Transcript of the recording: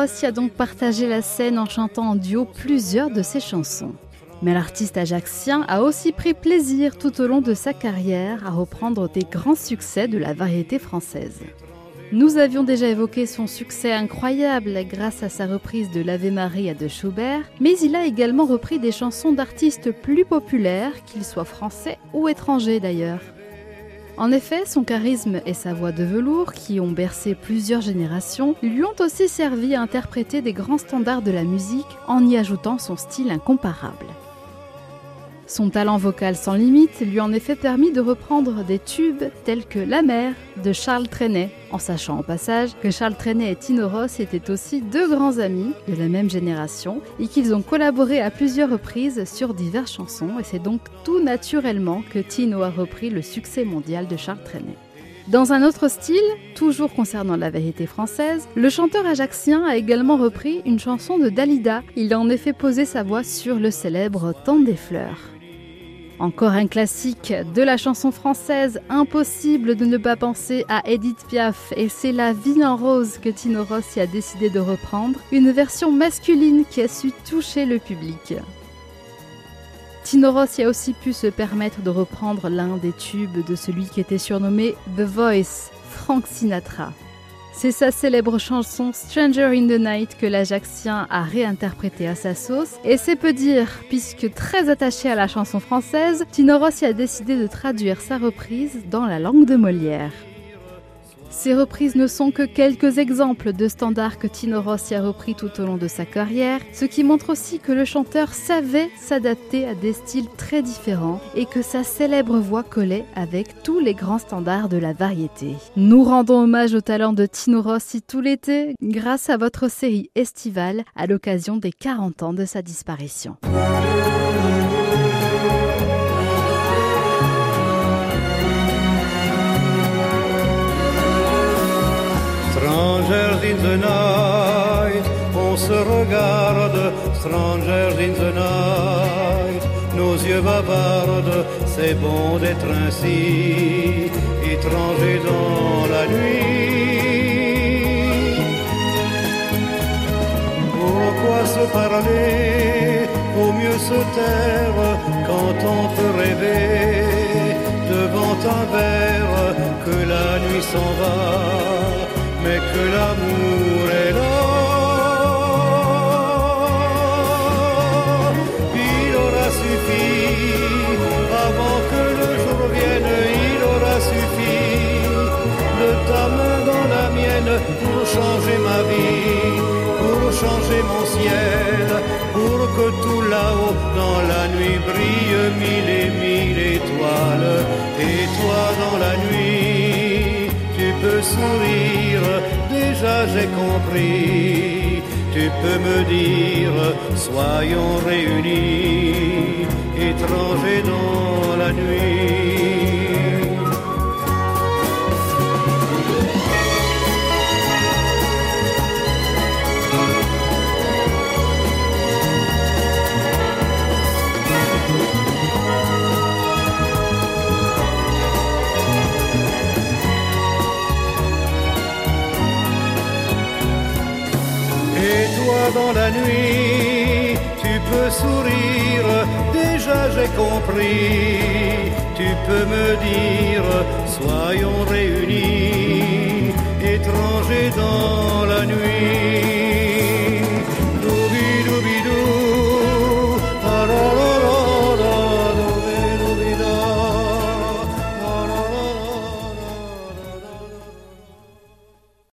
Rossi a donc partagé la scène en chantant en duo plusieurs de ses chansons. Mais l'artiste ajaxien a aussi pris plaisir tout au long de sa carrière à reprendre des grands succès de la variété française. Nous avions déjà évoqué son succès incroyable grâce à sa reprise de l'Ave Maria de Schubert, mais il a également repris des chansons d'artistes plus populaires, qu'ils soient français ou étrangers d'ailleurs. En effet, son charisme et sa voix de velours, qui ont bercé plusieurs générations, lui ont aussi servi à interpréter des grands standards de la musique en y ajoutant son style incomparable. Son talent vocal sans limite lui en effet permis de reprendre des tubes tels que La mer de Charles Trenet, en sachant au passage que Charles Trenet et Tino Ross étaient aussi deux grands amis de la même génération et qu'ils ont collaboré à plusieurs reprises sur diverses chansons et c'est donc tout naturellement que Tino a repris le succès mondial de Charles Trenet. Dans un autre style, toujours concernant la vérité française, le chanteur ajaxien a également repris une chanson de Dalida. Il a en effet posé sa voix sur le célèbre Temps des fleurs. Encore un classique de la chanson française, impossible de ne pas penser à Edith Piaf et c'est La vie en rose que Tino Rossi a décidé de reprendre, une version masculine qui a su toucher le public. Tino Rossi a aussi pu se permettre de reprendre l'un des tubes de celui qui était surnommé The Voice, Frank Sinatra. C'est sa célèbre chanson Stranger in the Night que l'Ajaxien a réinterprétée à sa sauce, et c'est peu dire, puisque très attaché à la chanson française, Tino Rossi a décidé de traduire sa reprise dans la langue de Molière. Ces reprises ne sont que quelques exemples de standards que Tino Rossi a repris tout au long de sa carrière, ce qui montre aussi que le chanteur savait s'adapter à des styles très différents et que sa célèbre voix collait avec tous les grands standards de la variété. Nous rendons hommage au talent de Tino Rossi tout l'été grâce à votre série estivale à l'occasion des 40 ans de sa disparition. On se regarde, strangers in the night, nos yeux bavardent, c'est bon d'être ainsi, étrangers dans la nuit. Pourquoi se parler Vaut mieux se taire quand on peut rêver devant un verre que la nuit s'en va mais que l'amour avant que le jour vienne, il aura suffi de ta main dans la mienne pour changer ma vie, pour changer mon ciel, pour que tout là-haut dans la nuit brille mille et mille étoiles, et toi dans la nuit tu peux sourire, déjà j'ai compris. Peux me dire, soyons réunis, étrangers dans la nuit. Dans la nuit, tu peux sourire, déjà j'ai compris. Tu peux me dire, soyons réunis, étrangers dans